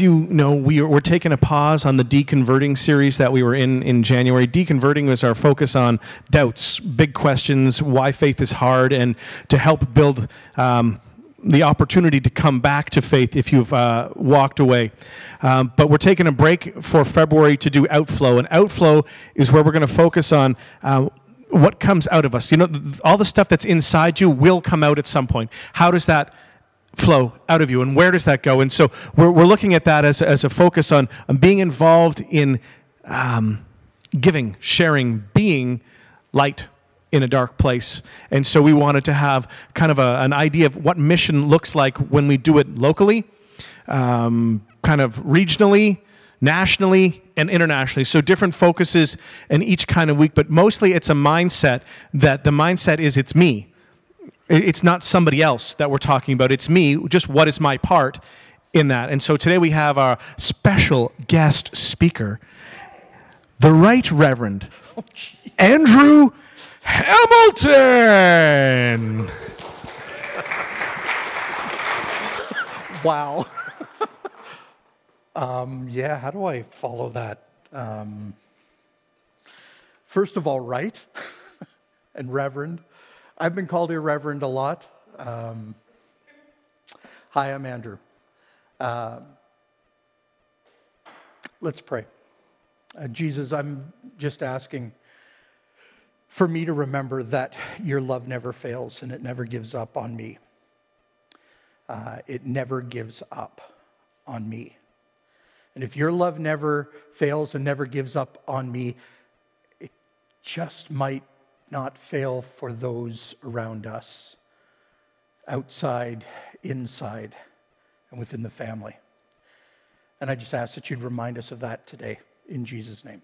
you know, we are, we're taking a pause on the deconverting series that we were in in January. Deconverting was our focus on doubts, big questions, why faith is hard, and to help build um, the opportunity to come back to faith if you've uh, walked away. Um, but we're taking a break for February to do outflow, and outflow is where we're going to focus on. Uh, what comes out of us? You know, all the stuff that's inside you will come out at some point. How does that flow out of you and where does that go? And so we're, we're looking at that as, as a focus on, on being involved in um, giving sharing being light in a dark place. And so we wanted to have kind of a, an idea of what mission looks like when we do it locally um, kind of regionally nationally and internationally. So different focuses in each kind of week but mostly it's a mindset that the mindset is it's me it's not somebody else that we're talking about. It's me. Just what is my part in that? And so today we have our special guest speaker, the Right Reverend Andrew Hamilton. Wow. um, yeah, how do I follow that? Um, first of all, right and reverend. I've been called irreverent a lot. Um, hi, I'm Andrew. Uh, let's pray. Uh, Jesus, I'm just asking for me to remember that your love never fails and it never gives up on me. Uh, it never gives up on me. And if your love never fails and never gives up on me, it just might not fail for those around us, outside, inside, and within the family. And I just ask that you'd remind us of that today, in Jesus' name.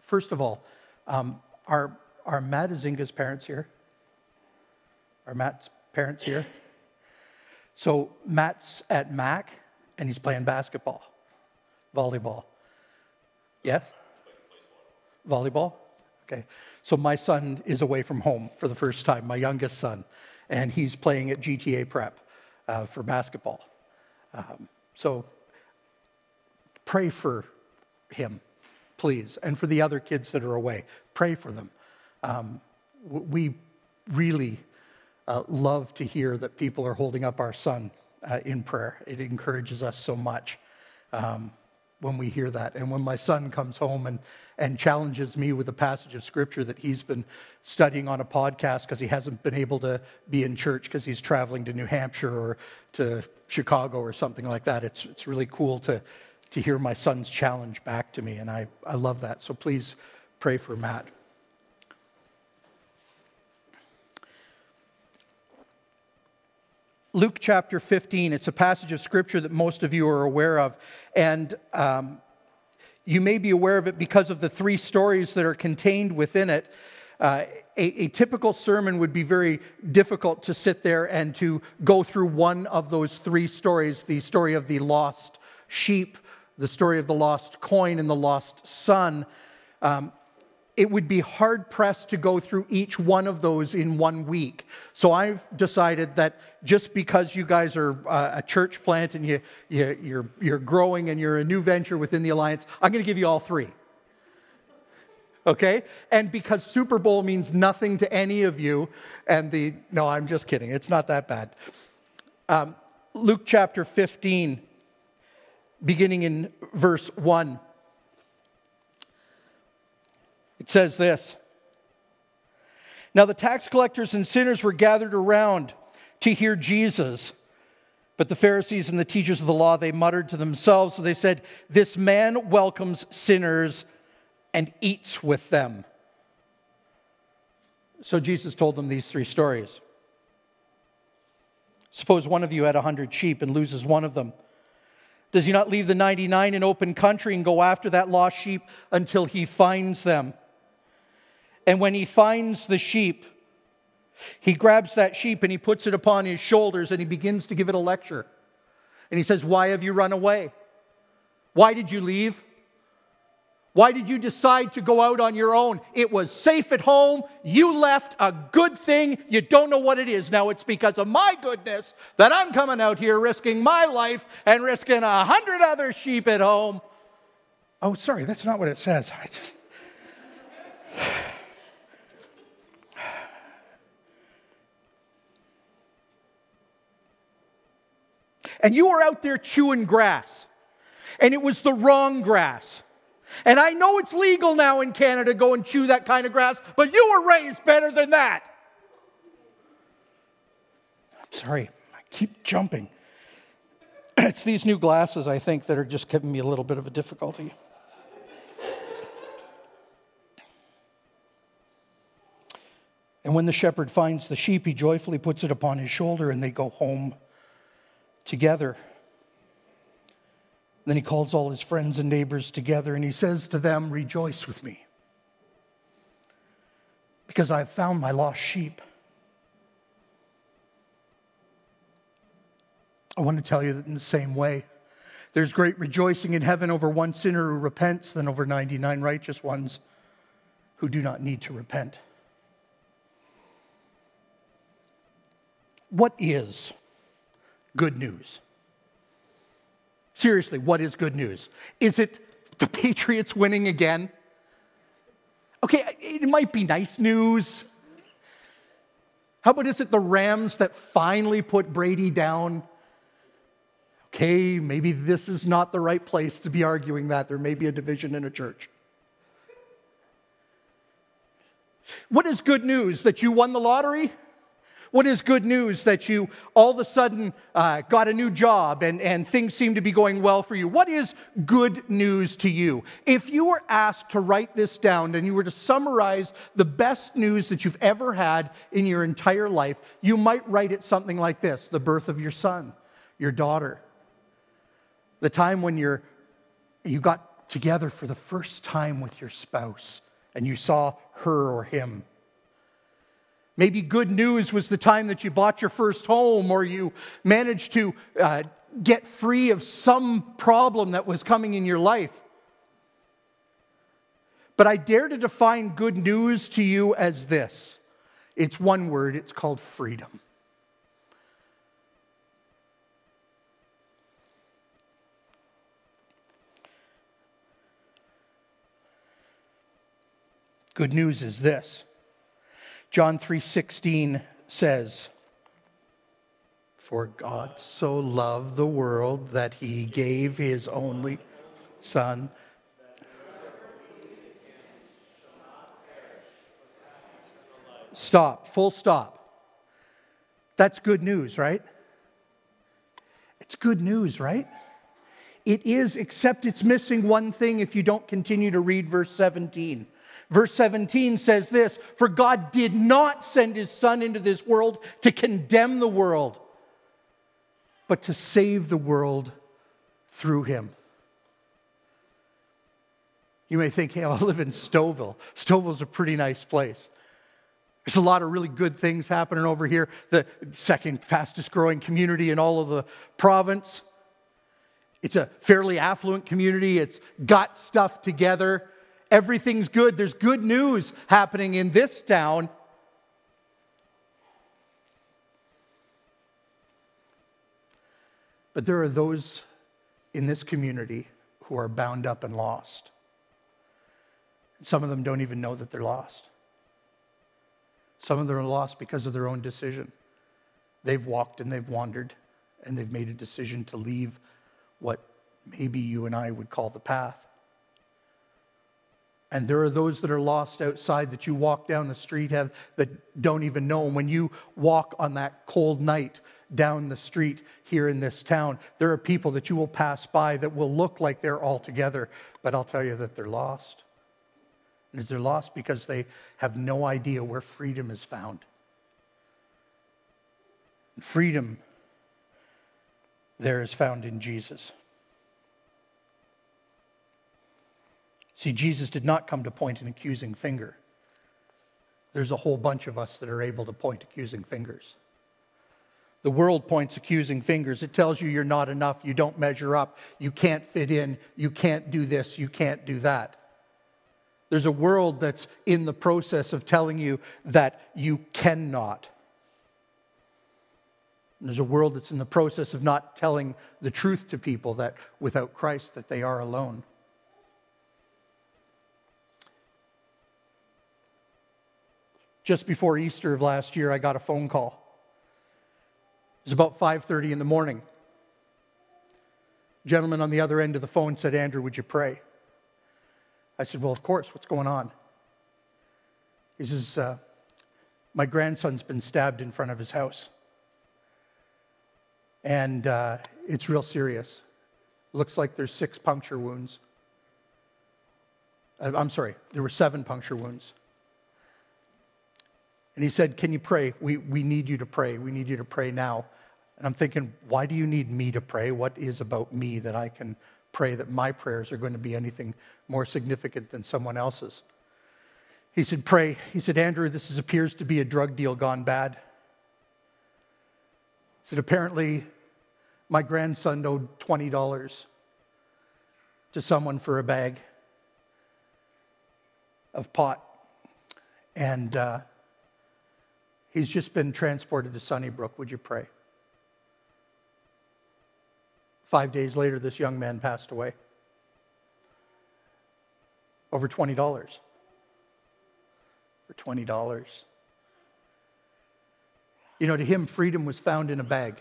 First of all, um, are, are Matt Azinga's parents here? Are Matt's parents here? So Matt's at Mac and he's playing basketball, volleyball. Yes? Volleyball. Okay. So my son is away from home for the first time, my youngest son, and he's playing at GTA Prep uh, for basketball. Um, so pray for him, please, and for the other kids that are away. Pray for them. Um, we really uh, love to hear that people are holding up our son uh, in prayer. It encourages us so much. Um, when we hear that. And when my son comes home and, and challenges me with a passage of scripture that he's been studying on a podcast because he hasn't been able to be in church because he's traveling to New Hampshire or to Chicago or something like that, it's, it's really cool to, to hear my son's challenge back to me. And I, I love that. So please pray for Matt. Luke chapter 15, it's a passage of scripture that most of you are aware of. And um, you may be aware of it because of the three stories that are contained within it. Uh, a, a, typical sermon would be very difficult to sit there and to go through one of those three stories the story of the lost sheep, the story of the lost coin, and the lost son. Um, it would be hard pressed to go through each one of those in one week. So I've decided that just because you guys are uh, a church plant and you, you, you're, you're growing and you're a new venture within the Alliance, I'm going to give you all three. Okay? And because Super Bowl means nothing to any of you, and the, no, I'm just kidding, it's not that bad. Um, Luke chapter 15, beginning in verse 1. It says this Now the tax collectors and sinners were gathered around to hear Jesus. But the Pharisees and the teachers of the law, they muttered to themselves, so they said, This man welcomes sinners and eats with them. So Jesus told them these three stories. Suppose one of you had a hundred sheep and loses one of them. Does he not leave the 99 in open country and go after that lost sheep until he finds them? And when he finds the sheep, he grabs that sheep and he puts it upon his shoulders and he begins to give it a lecture. And he says, Why have you run away? Why did you leave? Why did you decide to go out on your own? It was safe at home. You left a good thing. You don't know what it is. Now it's because of my goodness that I'm coming out here risking my life and risking a hundred other sheep at home. Oh, sorry, that's not what it says. And you were out there chewing grass, and it was the wrong grass. And I know it's legal now in Canada to go and chew that kind of grass, but you were raised better than that. I'm sorry, I keep jumping. It's these new glasses, I think, that are just giving me a little bit of a difficulty. And when the shepherd finds the sheep, he joyfully puts it upon his shoulder and they go home together. Then he calls all his friends and neighbors together and he says to them, Rejoice with me, because I've found my lost sheep. I want to tell you that in the same way, there's great rejoicing in heaven over one sinner who repents than over 99 righteous ones who do not need to repent. What is good news? Seriously, what is good news? Is it the Patriots winning again? Okay, it might be nice news. How about is it the Rams that finally put Brady down? Okay, maybe this is not the right place to be arguing that. There may be a division in a church. What is good news? That you won the lottery? What is good news that you all of a sudden uh, got a new job and, and things seem to be going well for you? What is good news to you? If you were asked to write this down and you were to summarize the best news that you've ever had in your entire life, you might write it something like this the birth of your son, your daughter, the time when you're, you got together for the first time with your spouse and you saw her or him Maybe good news was the time that you bought your first home or you managed to uh, get free of some problem that was coming in your life. But I dare to define good news to you as this it's one word, it's called freedom. Good news is this John 3:16 says, "For God so loved the world that he gave his only son." Stop, full stop. That's good news, right? It's good news, right? It is, except it's missing one thing if you don't continue to read verse 17. Verse 17 says this For God did not send his Son into this world to condemn the world, but to save the world through him. You may think, hey, I live in Stouffville. Stouffville's a pretty nice place. There's a lot of really good things happening over here. The second fastest growing community in all of the province. It's a fairly affluent community. It's got stuff together everything's good. There's good news happening in this town. But there are those in this community who are bound up and lost. Some of them don't even know that they're lost. Some of them are lost because of their own decision. They've walked and they've wandered and they've made a decision to leave what maybe you and I would call the path. And there are those that are lost outside that you walk down the street have that don't even know. And when you walk on that cold night down the street here in this town, there are people that you will pass by that will look like they're all together, but I'll tell you that they're lost. And they're lost because they have no idea where freedom is found. Freedom there is found in Jesus. See, Jesus did not come to point an accusing finger. There's a whole bunch of us that are able to point accusing fingers. The world points accusing fingers. It tells you you're not enough, you don't measure up, you can't fit in, you can't do this, you can't do that. There's a world that's in the process of telling you that you cannot. And there's a world that's in the process of not telling the truth to people that without Christ that they are alone. Just before Easter of last year, I got a phone call. It was about 5:30 in the morning. gentleman on the other end of the phone said, "Andrew, would you pray?" I said, Well, of course, what's going on? He says, uh, My grandson's been stabbed in front of his house. And uh, it's real serious. Looks like there's six puncture wounds. Uh, I'm sorry, there were seven puncture wounds. And he said, Can you pray? We, we need you to pray. We need you to pray now. And I'm thinking, Why do you need me to pray? What is about me that I can pray that my prayers are going to be anything more significant than someone else's. He said, Pray. He said, Andrew, this is, appears to be a drug deal gone bad. He said, Apparently, my grandson owed $20 to someone for a bag of pot. And uh, he's just been transported to Sunnybrook. Would you pray? Five days later, this young man passed away. Over $20. For $20. You know, to him, freedom was found in a bag,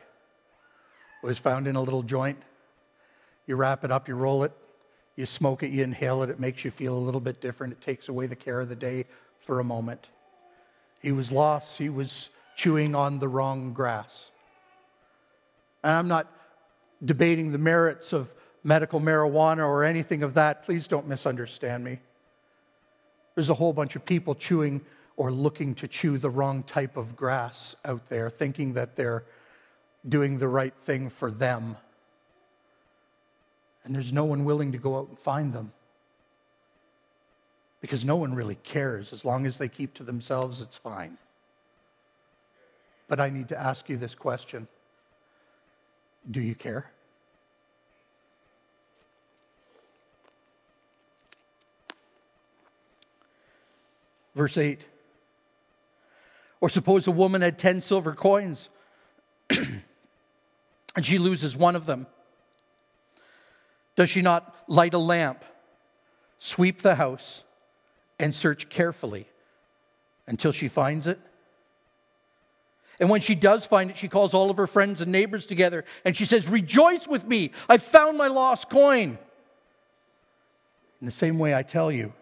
it was found in a little joint. You wrap it up, you roll it, you smoke it, you inhale it, it makes you feel a little bit different. It takes away the care of the day for a moment. He was lost, he was chewing on the wrong grass. And I'm not debating the merits of medical marijuana or anything of that. Please don't misunderstand me. There's a whole bunch of people chewing or looking to chew the wrong type of grass out there, thinking that they're doing the right thing for them. And there's no one willing to go out and find them. Because no one really cares. As long as they keep to themselves, it's fine. But I need to ask you this question Do you care? Verse 8. Or suppose a woman had 10 silver coins and she loses one of them. Does she not light a lamp, sweep the house, and search carefully until she finds it? And when she does find it, she calls all of her friends and neighbors together and she says, Rejoice with me, I found my lost coin. In the same way, I tell you,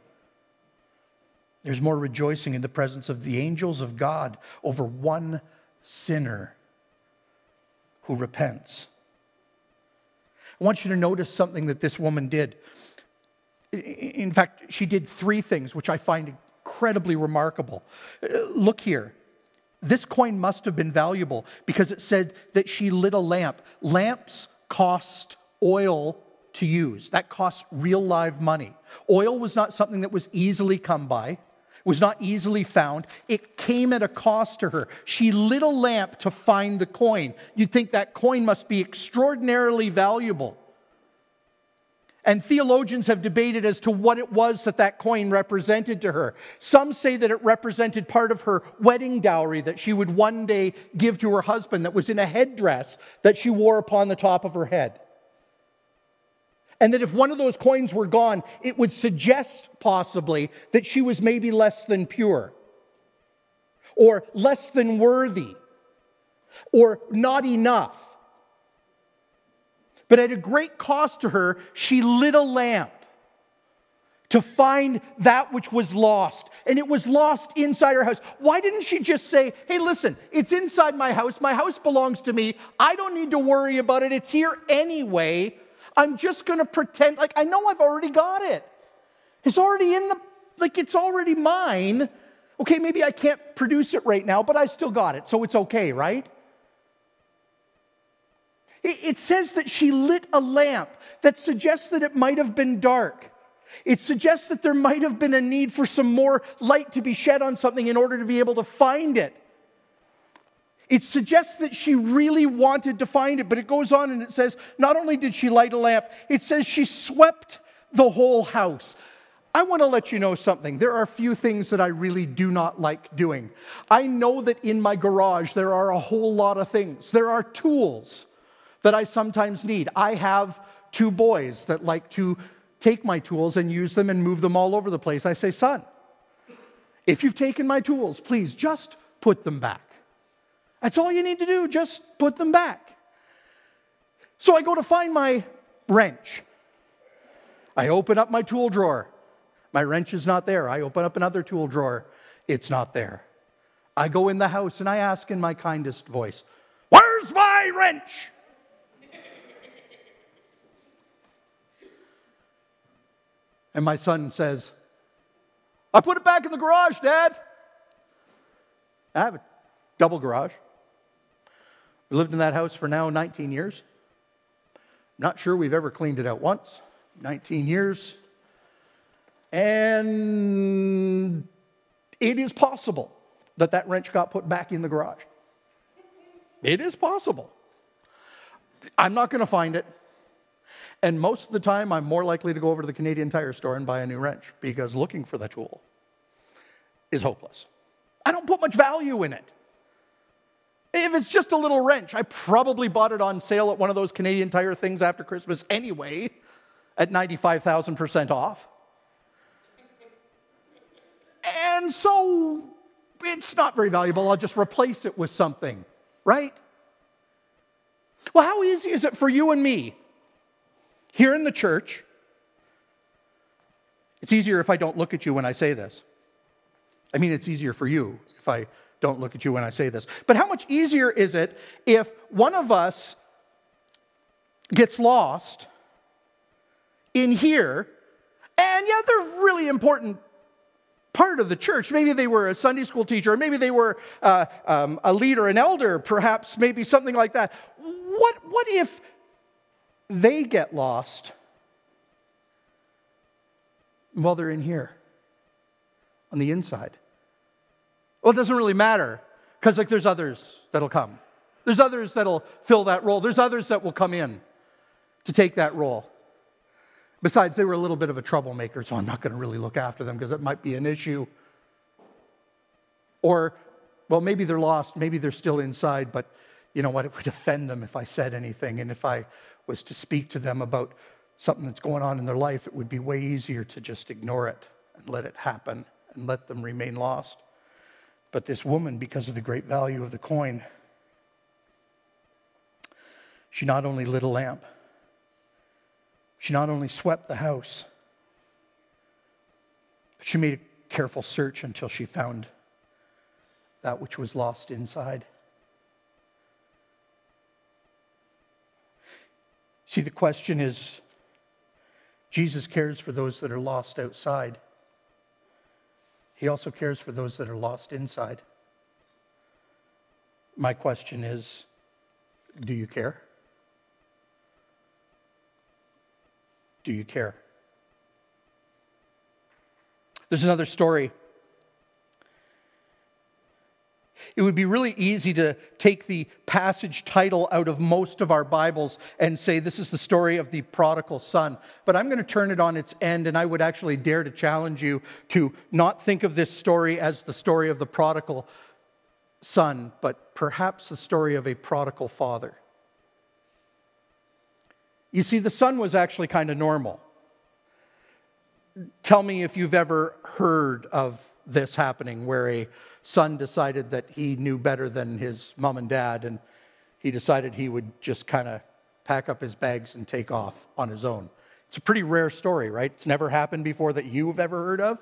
there's more rejoicing in the presence of the angels of God over one sinner who repents. I want you to notice something that this woman did. In fact, she did three things, which I find incredibly remarkable. Uh, look here. This coin must have been valuable because it said that she lit a lamp. Lamps cost oil to use, that cost real live money. Oil was not something that was easily come by was not easily found. It came at a cost to her. She lit a lamp to find the coin. You'd think that coin must be extraordinarily valuable. And theologians have debated as to what it was that that coin represented to her. Some say that it represented part of her wedding dowry that she would one day give to her husband, that was in a headdress that she wore upon the top of her head. And that if one of those coins were gone, it would suggest possibly that she was maybe less than pure, or less than worthy, or not enough. But at a great cost to her, she lit a lamp to find that which was lost. And it was lost inside her house. Why didn't she just say, hey, listen, it's inside my house. My house belongs to me. I don't need to worry about it. It's here anyway. I'm just going to pretend like I know I've already got it. It's already in the, like it's already mine. Okay, maybe I can't produce it right now, but I still got it, so it's okay, right? It says that she lit a lamp that suggests that it might have been dark. It suggests that there might have been a need for some more light to be shed on something in order to be able to find it. It suggests that she really wanted to find it, but it goes on and it says not only did she light a lamp, it says she swept the whole house. I want to let you know something. There are a few things that I really do not like doing. I know that in my garage there are a whole lot of things. There are tools that I sometimes need. I have two boys that like to take my tools and use them and move them all over the place. I say, son, if you've taken my tools, please just put them back. That's all you need to do, just put them back. So I go to find my wrench. I open up my tool drawer. My wrench is not there. I open up another tool drawer. It's not there. I go in the house and I ask in my kindest voice, Where's my wrench? And my son says, I put it back in the garage, Dad. I have a double garage. We lived in that house for now 19 years. Not sure we've ever cleaned it out once. 19 years. And it is possible that that wrench got put back in the garage. It is possible. I'm not going to find it. And most of the time, I'm more likely to go over to the Canadian Tire store and buy a new wrench because looking for the tool is hopeless. I don't put much value in it. If it's just a little wrench, I probably bought it on sale at one of those Canadian Tire things after Christmas anyway at 95,000% off. And so it's not very valuable. I'll just replace it with something, right? Well, how easy is it for you and me here in the church, it's easier if I don't look at you when I say this. I mean, it's easier for you if I don't look at you when I say this. But how much easier is it if one of us gets lost in here, and yeah, they're really important part of the church. Maybe they were a Sunday school teacher, or maybe they were uh, um, a leader, an elder, perhaps, maybe something like that. What, what if they get lost while they're in here on the inside. Well, it doesn't really matter because like there's others that'll come. There's others that'll fill that role. There's others that will come in to take that role. Besides, they were a little bit of a troublemaker, so I'm not going to really look after them because it might be an issue. Or, well, maybe they're lost, maybe they're still inside, but you know what? It would offend them if I said anything. And if I was to speak to them about something that's going on in their life, it would be way easier to just ignore it and let it happen and let them remain lost. But this woman, because of the great value of the coin, she not only lit a lamp, she not only swept the house, but she made a careful search until she found that which was lost inside. See, the question is Jesus cares for those that are lost outside, He also cares for those that are lost inside. My question is do you care? Do you care? There's another story It would be really easy to take the passage title out of most of our Bibles and say this is the story of the prodigal son. But I'm going to turn it on its end, and I would actually dare to challenge you to not think of this story as the story of the prodigal son, but perhaps the story of a prodigal father. You see, the son was actually kind of normal. Tell me if you've ever heard of this happening where a son decided that he knew better than his mom and dad, and he decided he would just kind of pack up his bags and take off on his own. It's a pretty rare story, right? It's never happened before that you've ever heard of.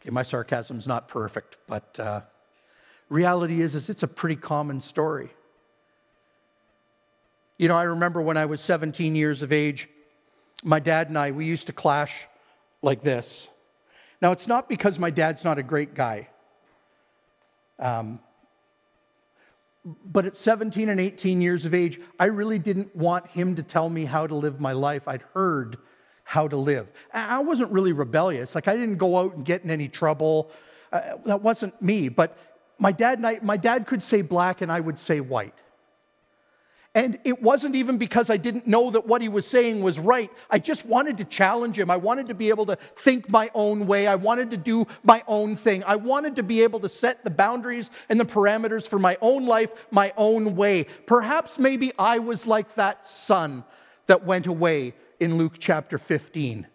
Okay, my sarcasm's not perfect, but uh, reality is, is it's a pretty common story. You know, I remember when I was 17 years of age, my dad and I, we used to clash like this. Now, it's not because my dad's not a great guy. Um, but at 17 and 18 years of age, I really didn't want him to tell me how to live my life. I'd heard how to live. I wasn't really rebellious. Like, I didn't go out and get in any trouble. Uh, that wasn't me. But my dad, I, my dad could say black and I would say white. And it wasn't even because I didn't know that what he was saying was right. I just wanted to challenge him. I wanted to be able to think my own way. I wanted to do my own thing. I wanted to be able to set the boundaries and the parameters for my own life, my own way. Perhaps maybe I was like that son that went away in Luke chapter 15.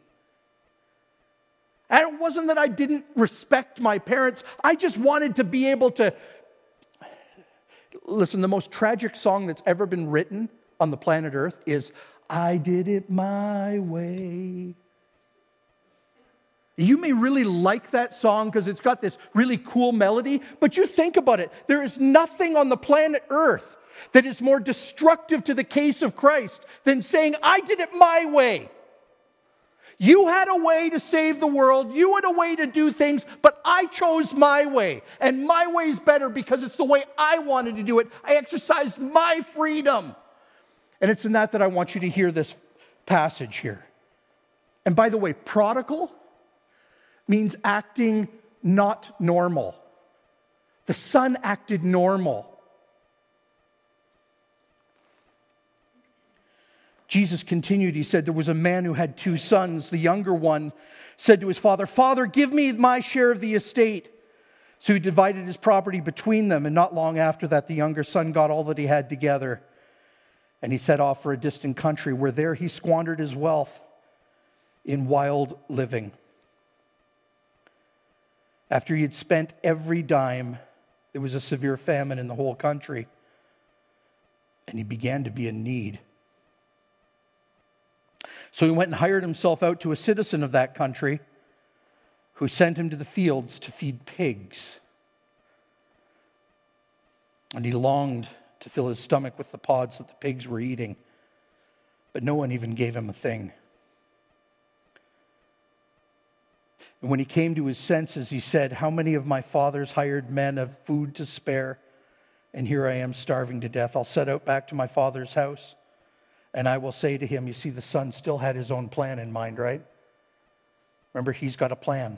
And it wasn't that I didn't respect my parents, I just wanted to be able to Listen, the most tragic song that's ever been written on the planet Earth is I Did It My Way. You may really like that song because it's got this really cool melody, but you think about it. There is nothing on the planet Earth that is more destructive to the case of Christ than saying, I did it my way. You had a way to save the world, you had a way to do things, but I chose my way. And my way is better because it's the way I wanted to do it. I exercised my freedom. And it's in that that I want you to hear this passage here. And by the way, prodigal means acting not normal. The son acted normal. Jesus continued, he said, There was a man who had two sons. The younger one said to his father, Father, give me my share of the estate. So he divided his property between them, and not long after that, the younger son got all that he had together. And he set off for a distant country, where there he squandered his wealth in wild living. After he had spent every dime, there was a severe famine in the whole country, and he began to be in need. So he went and hired himself out to a citizen of that country who sent him to the fields to feed pigs. And he longed to fill his stomach with the pods that the pigs were eating, but no one even gave him a thing. And when he came to his senses, he said, How many of my father's hired men have food to spare? And here I am starving to death. I'll set out back to my father's house. And I will say to him, You see, the son still had his own plan in mind, right? Remember, he's got a plan.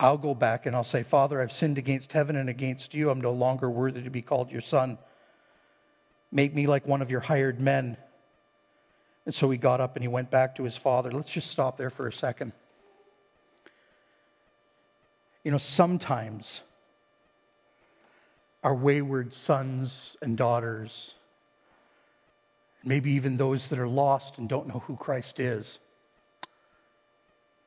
I'll go back and I'll say, Father, I've sinned against heaven and against you. I'm no longer worthy to be called your son. Make me like one of your hired men. And so he got up and he went back to his father. Let's just stop there for a second. You know, sometimes our wayward sons and daughters maybe even those that are lost and don't know who Christ is.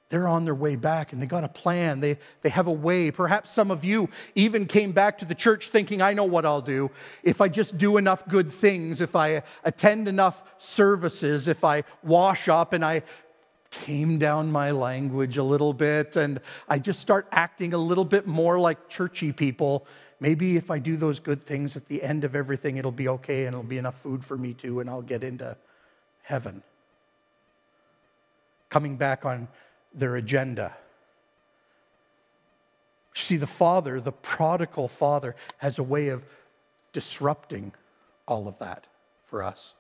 They're on their way back and they got a plan. They, they have a way. Perhaps some of you even came back to the church thinking, I know what I'll do. If I just do enough good things, if I attend enough services, if I wash up and I tame down my language a little bit and I just start acting a little bit more like churchy people, maybe if I do those good things at the end of everything, it'll be okay and it'll be enough food for me too, and I'll get into heaven. Coming back on their agenda. See, the father, the prodigal father, has a way of disrupting all of that for us.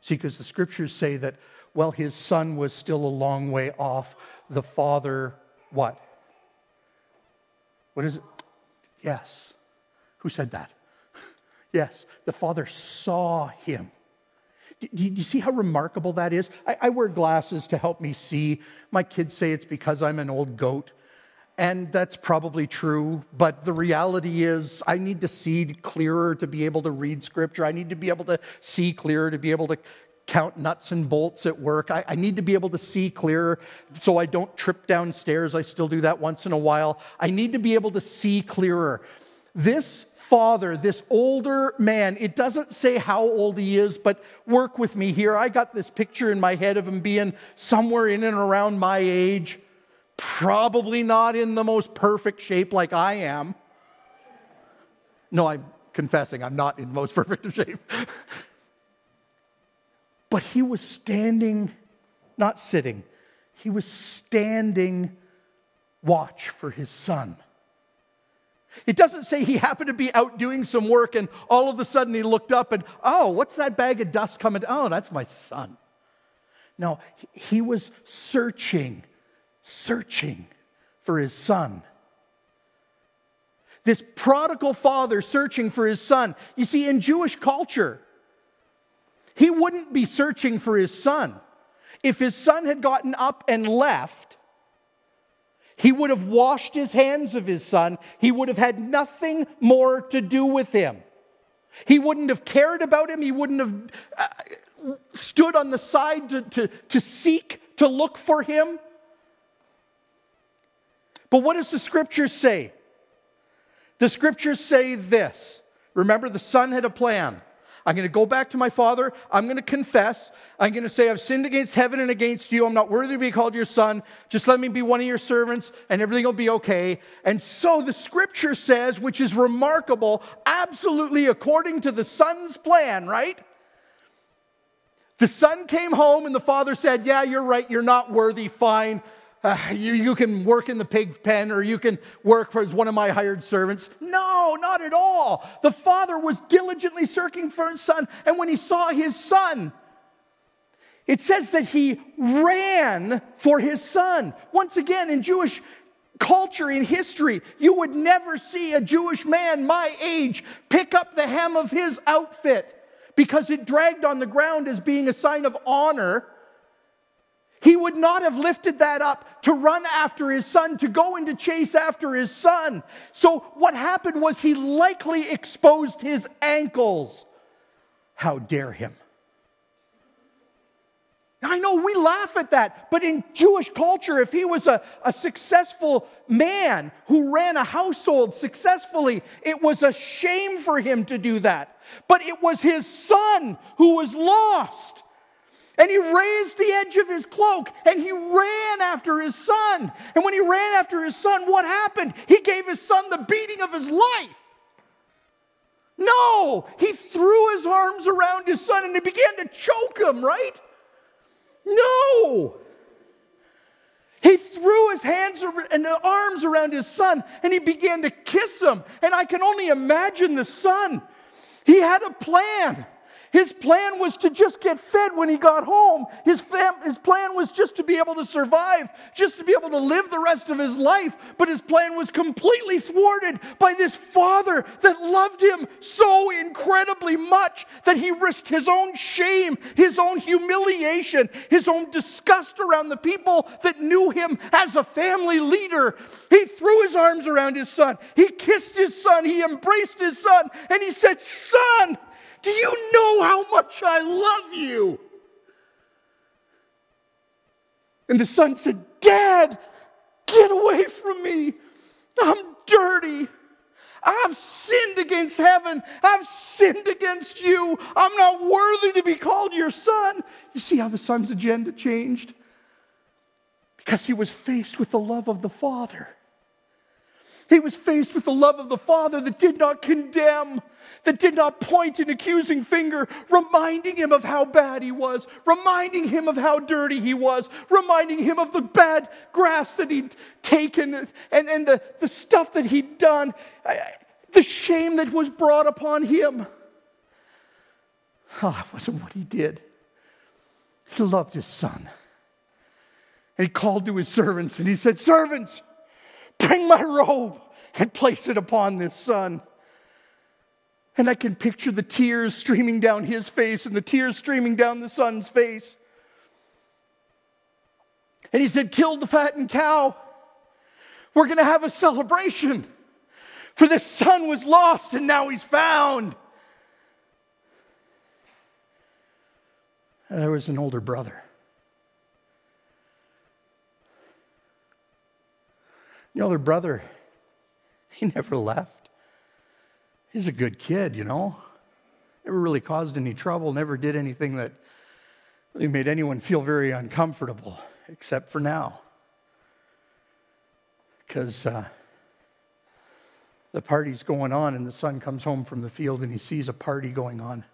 See, because the scriptures say that while his son was still a long way off, the father, what? What is it? Yes. Who said that? yes, the Father saw him. Do you see how remarkable that is? I, I, wear glasses to help me see. My kids say it's because I'm an old goat. And that's probably true. But the reality is, I need to see clearer to be able to read scripture. I need to be able to see clearer to be able to count nuts and bolts at work. I, I, need to be able to see clearer so I don't trip downstairs. I still do that once in a while. I need to be able to see clearer. This father, this older man, it doesn't say how old he is, but work with me here. I got this picture in my head of him being somewhere in and around my age, probably not in the most perfect shape like I am. No, I'm confessing, I'm not in the most perfect shape. But he was standing, not sitting, he was standing watch for his son. It doesn't say he happened to be out doing some work and all of a sudden he looked up and, oh, what's that bag of dust coming? Oh, that's my son. No, he was searching, searching for his son. This prodigal father searching for his son. You see, in Jewish culture, he wouldn't be searching for his son. If his son had gotten up and left, he would have washed his hands of his son. He would have had nothing more to do with him. He wouldn't have cared about him. He wouldn't have uh, stood on the side to, to, to seek to look for him. But what does the scriptures say? The scriptures say this. Remember, the son had a plan. I'm going to go back to my father. I'm going to confess. I'm going to say, I've sinned against heaven and against you. I'm not worthy to be called your son. Just let me be one of your servants and everything will be okay. And so the scripture says, which is remarkable, absolutely according to the son's plan, right? The son came home and the father said, Yeah, you're right. You're not worthy. Fine uh, you, you can work in the pig pen or you can work for, as one of my hired servants. No, not at all. The father was diligently searching for his son. And when he saw his son, it says that he ran for his son. Once again, in Jewish culture, in history, you would never see a Jewish man my age pick up the hem of his outfit because it dragged on the ground as being a sign of honor he would not have lifted that up to run after his son, to go into chase after his son. So, what happened was he likely exposed his ankles. How dare him? I know we laugh at that, but in Jewish culture, if he was a, a successful man who ran a household successfully, it was a shame for him to do that. But it was his son who was lost. And he raised the edge of his cloak and he ran after his son. And when he ran after his son, what happened? He gave his son the beating of his life. No, he threw his arms around his son and he began to choke him, right? No. He threw his hands and arms around his son and he began to kiss him. And I can only imagine the son. He had a plan. His plan was to just get fed when he got home. His, fam- his plan was just to be able to survive, just to be able to live the rest of his life. But his plan was completely thwarted by this father that loved him so incredibly much that he risked his own shame, his own humiliation, his own disgust around the people that knew him as a family leader. He threw his arms around his son, he kissed his son, he embraced his son, and he said, Son, do you know how much I love you? And the son said, Dad, get away from me. I'm dirty. I've sinned against heaven. I've sinned against you. I'm not worthy to be called your son. You see how the son's agenda changed? Because he was faced with the love of the Father. He was faced with the love of the Father that did not condemn, that did not point an accusing finger, reminding him of how bad he was, reminding him of how dirty he was, reminding him of the bad grass that he'd taken and, and the, the stuff that he'd done, the shame that was brought upon him. Oh, it wasn't what he did. He loved his son. And he called to his servants and he said, Servants, Bring my robe and place it upon this son. And I can picture the tears streaming down his face and the tears streaming down the son's face. And he said, Kill the fattened cow. We're going to have a celebration. For this son was lost and now he's found. And there was an older brother. The older brother, he never left. He's a good kid, you know. Never really caused any trouble, never did anything that really made anyone feel very uncomfortable, except for now. Because uh, the party's going on, and the son comes home from the field and he sees a party going on,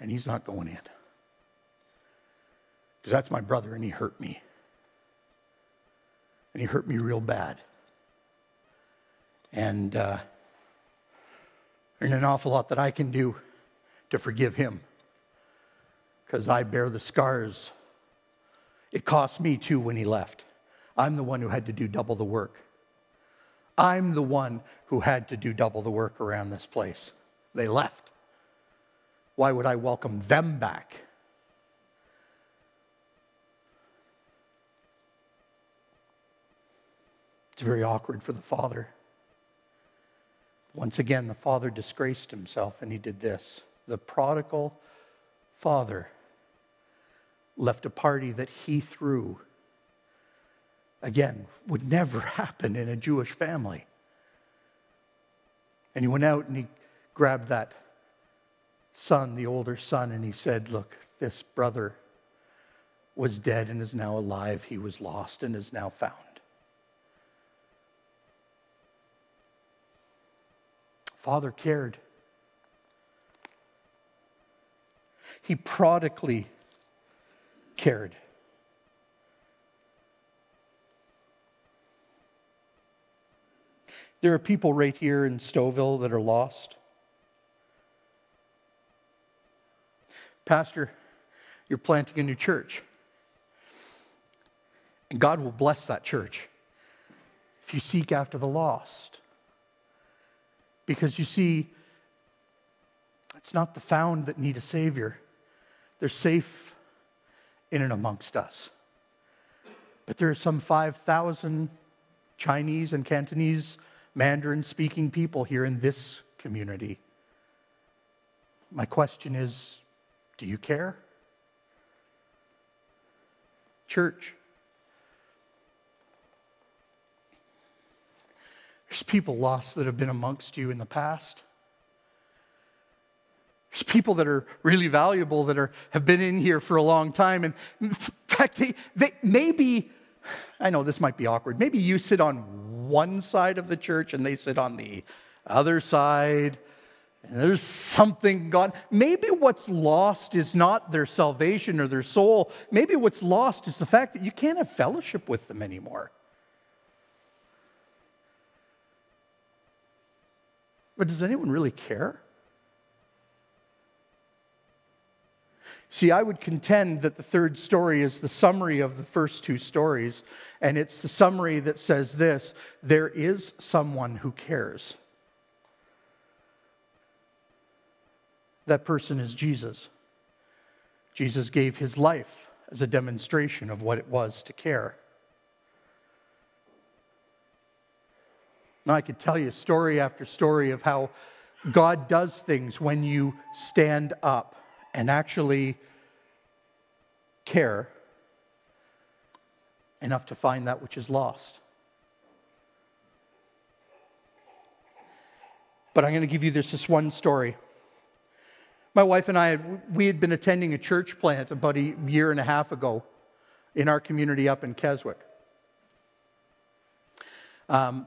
and he's not going in. Because that's my brother, and he hurt me and he hurt me real bad. And uh, there's an awful lot that I can do to forgive him because I bear the scars. It cost me too when he left. I'm the one who had to do double the work. I'm the one who had to do double the work around this place. They left. Why would I welcome them back? It's very awkward for the father. Once again, the father disgraced himself and he did this. The prodigal father left a party that he threw. Again, would never happen in a Jewish family. And he went out and he grabbed that son, the older son, and he said, Look, this brother was dead and is now alive. He was lost and is now found. Father cared. He prodigally cared. There are people right here in Stouffville that are lost. Pastor, you're planting a new church. And God will bless that church if you seek after the lost. Because you see, it's not the found that need a Savior, they're safe in and amongst us. But there are some 5,000 Chinese and Cantonese Mandarin speaking people here in this community. My question is do you care? Church. There's people lost that have been amongst you in the past. There's people that are really valuable that are, have been in here for a long time. And in fact, they, they maybe, I know this might be awkward, maybe you sit on one side of the church and they sit on the other side. And there's something gone. Maybe what's lost is not their salvation or their soul. Maybe what's lost is the fact that you can't have fellowship with them anymore. But does anyone really care? See, I would contend that the third story is the summary of the first two stories, and it's the summary that says this there is someone who cares. That person is Jesus. Jesus gave his life as a demonstration of what it was to care. Now, I could tell you story after story of how God does things when you stand up and actually care enough to find that which is lost. But I'm going to give you this, this one story. My wife and I, we had been attending a church plant about a year and a half ago in our community up in Keswick. Um,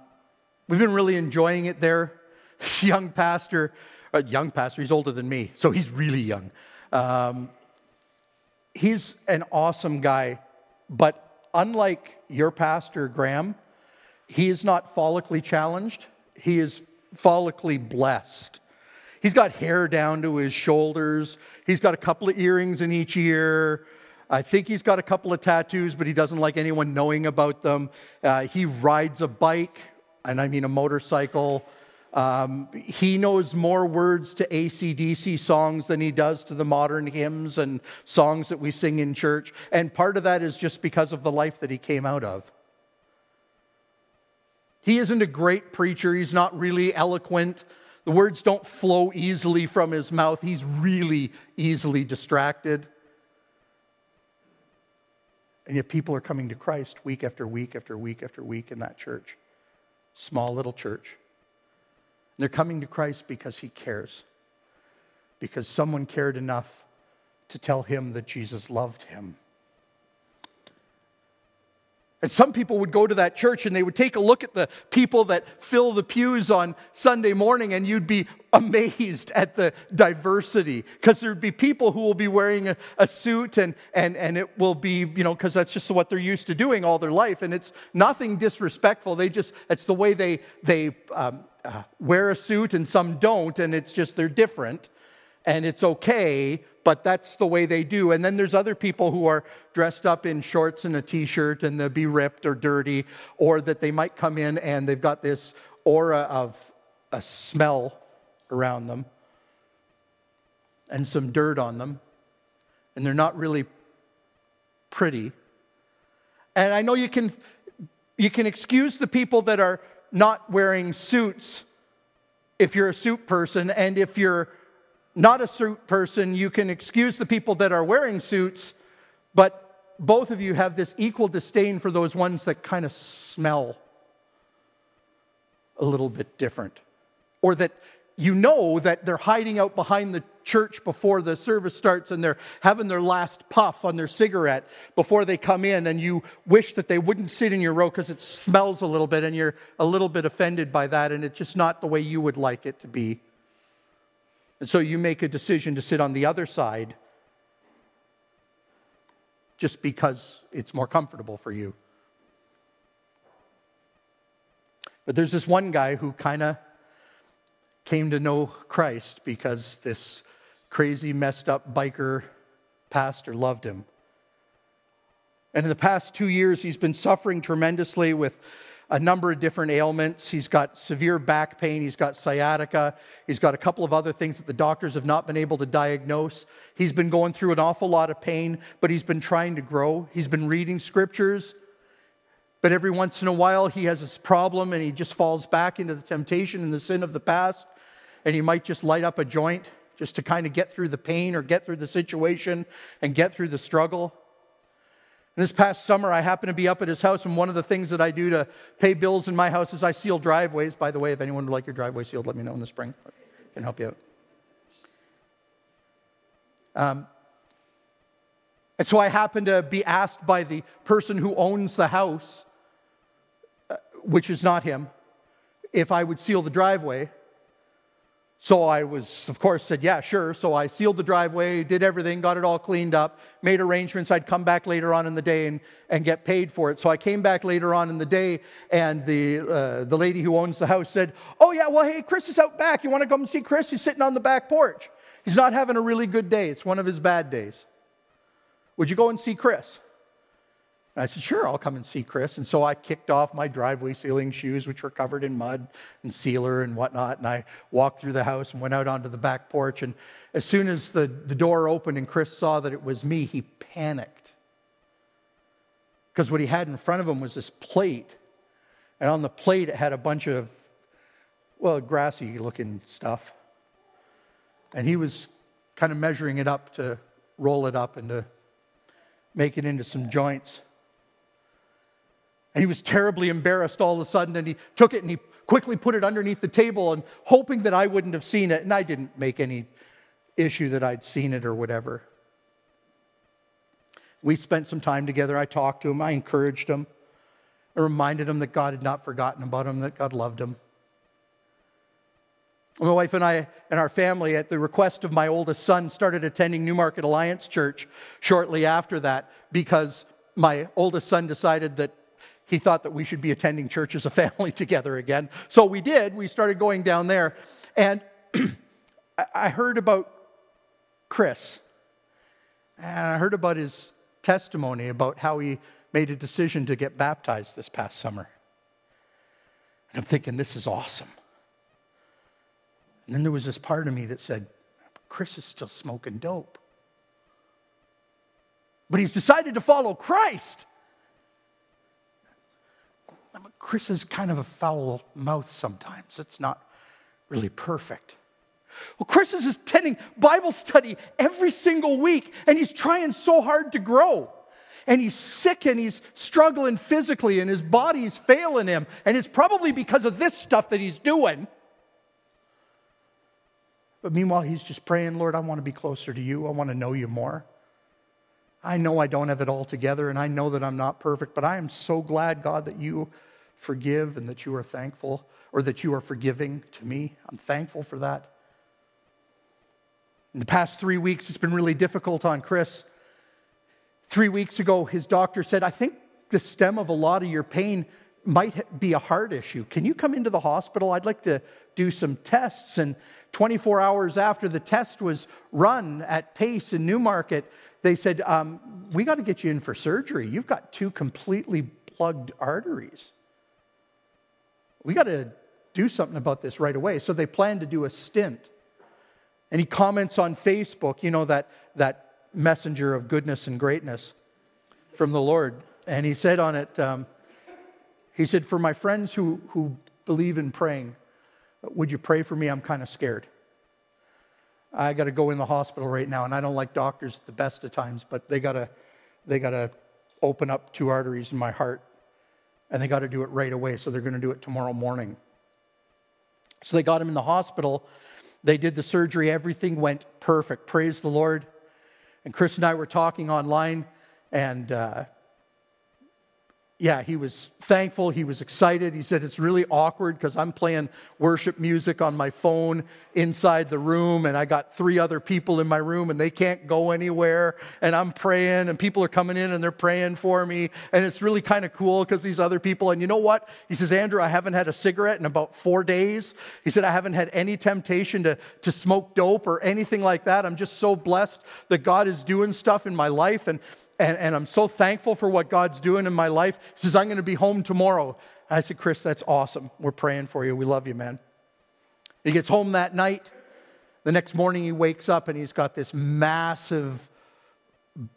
we've been really enjoying it there. young pastor, a young pastor, he's older than me, so he's really young. Um, he's an awesome guy, but unlike your pastor, Graham, he is not follically challenged. He is follically blessed. He's got hair down to his shoulders. He's got a couple of earrings in each ear. I think he's got a couple of tattoos, but he doesn't like anyone knowing about them. Uh, he rides a bike, and I mean a motorcycle. Um, he knows more words to ACDC songs than he does to the modern hymns and songs that we sing in church. And part of that is just because of the life that he came out of. He isn't a great preacher, he's not really eloquent. The words don't flow easily from his mouth. He's really easily distracted. And yet, people are coming to Christ week after week after week after week in that church. Small little church. They're coming to Christ because he cares, because someone cared enough to tell him that Jesus loved him. And some people would go to that church and they would take a look at the people that fill the pews on Sunday morning, and you'd be amazed at the diversity. Because there'd be people who will be wearing a, a, suit, and, and, and it will be, you know, because that's just what they're used to doing all their life. And it's nothing disrespectful. They just, it's the way they, they um, uh, wear a suit, and some don't, and it's just they're different. And it's okay, but that's the way they do. And then there's other people who are dressed up in shorts and a t shirt and they'll be ripped or dirty, or that they might come in and they've got this aura of a smell around them and some dirt on them, and they're not really pretty. And I know you can, you can excuse the people that are not wearing suits if you're a suit person, and if you're not a suit person, you can excuse the people that are wearing suits, but both of you have this equal disdain for those ones that kind of smell a little bit different. Or that you know that they're hiding out behind the church before the service starts and they're having their last puff on their cigarette before they come in, and you wish that they wouldn't sit in your row because it smells a little bit and you're a little bit offended by that, and it's just not the way you would like it to be. And so you make a decision to sit on the other side just because it's more comfortable for you. But there's this one guy who kind of came to know Christ because this crazy, messed up biker pastor loved him. And in the past two years, he's been suffering tremendously with a number of different ailments. He's got severe back pain, he's got sciatica, he's got a couple of other things that the doctors have not been able to diagnose. He's been going through an awful lot of pain, but he's been trying to grow. He's been reading scriptures, but every once in a while he has this problem and he just falls back into the temptation and the sin of the past and he might just light up a joint just to kind of get through the pain or get through the situation and get through the struggle. And this past summer, I happened to be up at his house, and one of the things that I do to pay bills in my house is I seal driveways. By the way, if anyone would like your driveway sealed, let me know in the spring. I can help you out. Um, and so I happened to be asked by the person who owns the house, uh, which is not him, if I would seal the driveway. So I was, of course, said, yeah, sure. So I sealed the driveway, did everything, got it all cleaned up, made arrangements. I'd come back later on in the day and, and get paid for it. So I came back later on in the day, and the, uh, the lady who owns the house said, Oh, yeah, well, hey, Chris is out back. You want to come and see Chris? He's sitting on the back porch. He's not having a really good day. It's one of his bad days. Would you go and see Chris? And I said, Sure, I'll come and see Chris. And so I kicked off my driveway sealing shoes, which were covered in mud and sealer and whatnot. And I walked through the house and went out onto the back porch. And as soon as the, the door opened and Chris saw that it was me, he panicked. Because what he had in front of him was this plate. And on the plate, it had a bunch of, well, grassy looking stuff. And he was kind of measuring it up to roll it up and to make it into some joints. And he was terribly embarrassed all of a sudden, and he took it and he quickly put it underneath the table and hoping that I wouldn't have seen it. And I didn't make any issue that I'd seen it or whatever. We spent some time together. I talked to him, I encouraged him, I reminded him that God had not forgotten about him, that God loved him. My wife and I and our family, at the request of my oldest son, started attending Newmarket Alliance Church shortly after that because my oldest son decided that he thought that we should be attending church as a family together again. So we did. We started going down there. And I heard about Chris. And I heard about his testimony about how he made a decision to get baptized this past summer. And I'm thinking, this is awesome. And then there was this part of me that said, Chris is still smoking dope. But he's decided to follow Christ. Chris is kind of a foul mouth sometimes. It's not really perfect. Well, Chris is attending Bible study every single week, and he's trying so hard to grow. And he's sick and he's struggling physically, and his body's failing him. And it's probably because of this stuff that he's doing. But meanwhile, he's just praying, Lord, I want to be closer to you. I want to know you more. I know I don't have it all together, and I know that I'm not perfect, but I am so glad, God, that you forgive and that you are thankful or that you are forgiving to me. I'm thankful for that. In the past three weeks, it's been really difficult on Chris. Three weeks ago, his doctor said, I think the stem of a lot of your pain might be a heart issue. Can you come into the hospital? I'd like to do some tests. And 24 hours after the test was run at Pace in Newmarket, they said, um, We got to get you in for surgery. You've got two completely plugged arteries. We got to do something about this right away. So they plan to do a stint. And he comments on Facebook, you know, that, that messenger of goodness and greatness from the Lord. And he said on it, um, he said, For my friends who, who believe in praying, would you pray for me? I'm kind of scared. I got to go in the hospital right now, and I don't like doctors at the best of times, but they got to they got to open up two arteries in my heart, and they got to do it right away. So they're going to do it tomorrow morning. So they got him in the hospital. They did the surgery. Everything went perfect. Praise the Lord. And Chris and I were talking online, and uh, yeah, he was thankful. He was excited. He said, It's really awkward because I'm playing worship music on my phone inside the room, and I got three other people in my room, and they can't go anywhere. And I'm praying, and people are coming in and they're praying for me. And it's really kind of cool because these other people, and you know what? He says, Andrew, I haven't had a cigarette in about four days. He said, I haven't had any temptation to, to smoke dope or anything like that. I'm just so blessed that God is doing stuff in my life. And and, and I'm so thankful for what God's doing in my life. He says, I'm going to be home tomorrow. And I said, Chris, that's awesome. We're praying for you. We love you, man. He gets home that night. The next morning, he wakes up and he's got this massive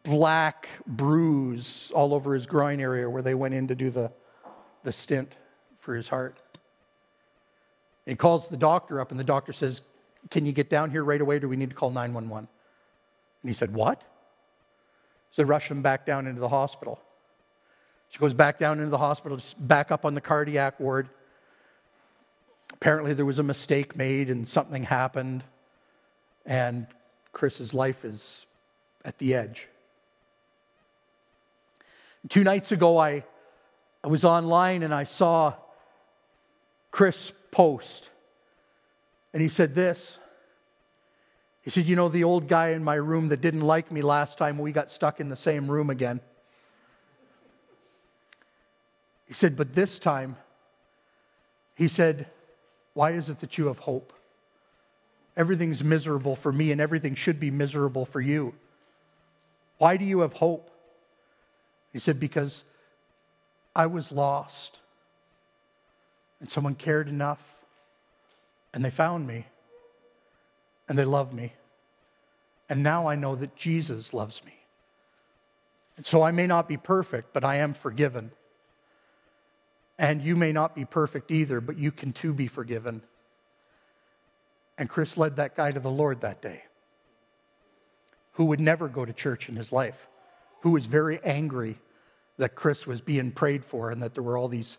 black bruise all over his groin area where they went in to do the, the stint for his heart. he calls the doctor up, and the doctor says, Can you get down here right away? Do we need to call 911? And he said, What? So they rush him back down into the hospital. She goes back down into the hospital, back up on the cardiac ward. Apparently, there was a mistake made and something happened, and Chris's life is at the edge. Two nights ago, I, I was online and I saw Chris post, and he said this he said, You know, the old guy in my room that didn't like me last time we got stuck in the same room again. He said, But this time, he said, Why is it that you have hope? Everything's miserable for me, and everything should be miserable for you. Why do you have hope? He said, Because I was lost, and someone cared enough, and they found me and they love me. And now I know that Jesus loves me. And so I may not be perfect, but I am forgiven. And you may not be perfect either, but you can too be forgiven. And Chris led that guy to the Lord that day, who would never go to church in his life, who was very angry that Chris was being prayed for and that there were all these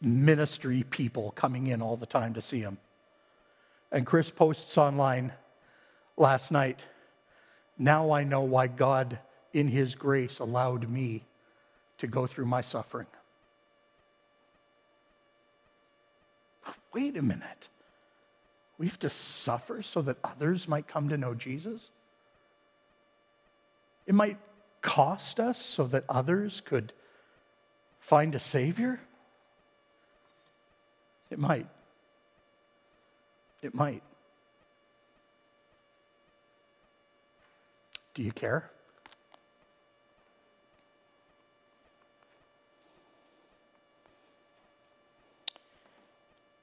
ministry people coming in all the time to see him. And Chris posts online last night. Now I know why God, in His grace, allowed me to go through my suffering. Wait a minute. We have to suffer so that others might come to know Jesus? It might cost us so that others could find a Savior? It might. It might. Do you care?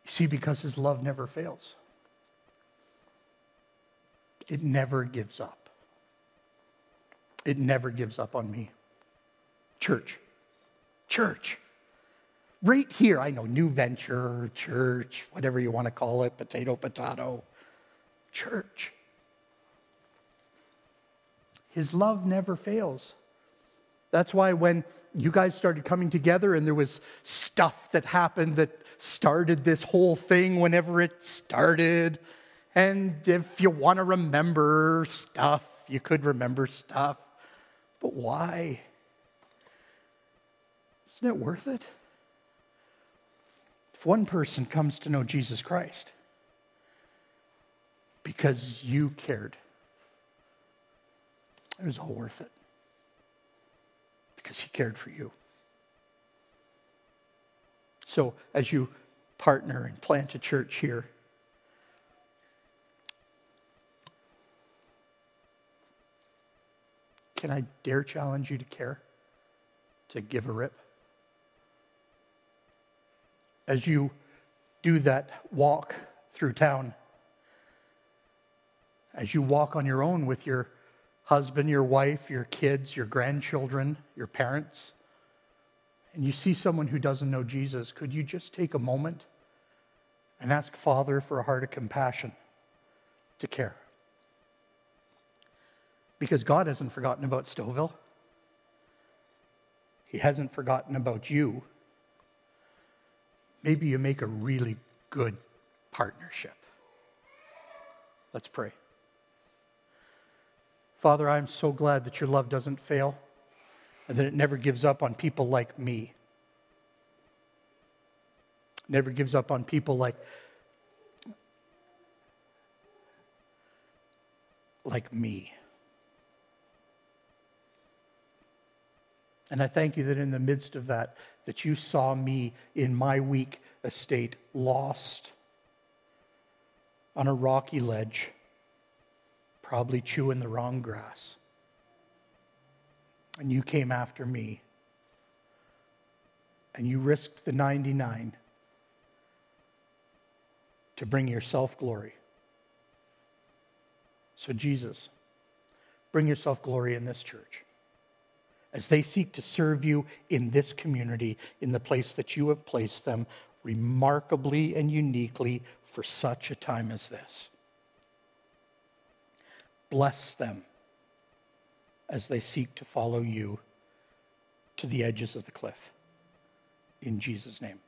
You see, because his love never fails, it never gives up. It never gives up on me. Church, church. Right here, I know, new venture, church, whatever you want to call it, potato, potato, church. His love never fails. That's why when you guys started coming together and there was stuff that happened that started this whole thing whenever it started. And if you want to remember stuff, you could remember stuff. But why? Isn't it worth it? If one person comes to know Jesus Christ because you cared it was all worth it because he cared for you. So as you partner and plant a church here, can I dare challenge you to care, to give a rip? As you do that walk through town, as you walk on your own with your husband, your wife, your kids, your grandchildren, your parents, and you see someone who doesn't know Jesus, could you just take a moment and ask Father for a heart of compassion to care? Because God hasn't forgotten about Stouffville. He hasn't forgotten about you. Maybe you make a really good partnership. Let's pray. Father, I'm so glad that your love doesn't fail and that it never gives up on people like me. Never gives up on people like like me. And I thank you that in the midst of that that you saw me in my weak estate lost on a rocky ledge probably chewing the wrong grass. And you came after me. And you risked the 99 to bring yourself glory. So, Jesus, bring yourself glory in this church as they seek to serve you in this community, in the place that you have placed them, remarkably and uniquely for such a time as this. Bless them as they seek to follow you to the edges of the cliff. In Jesus' name.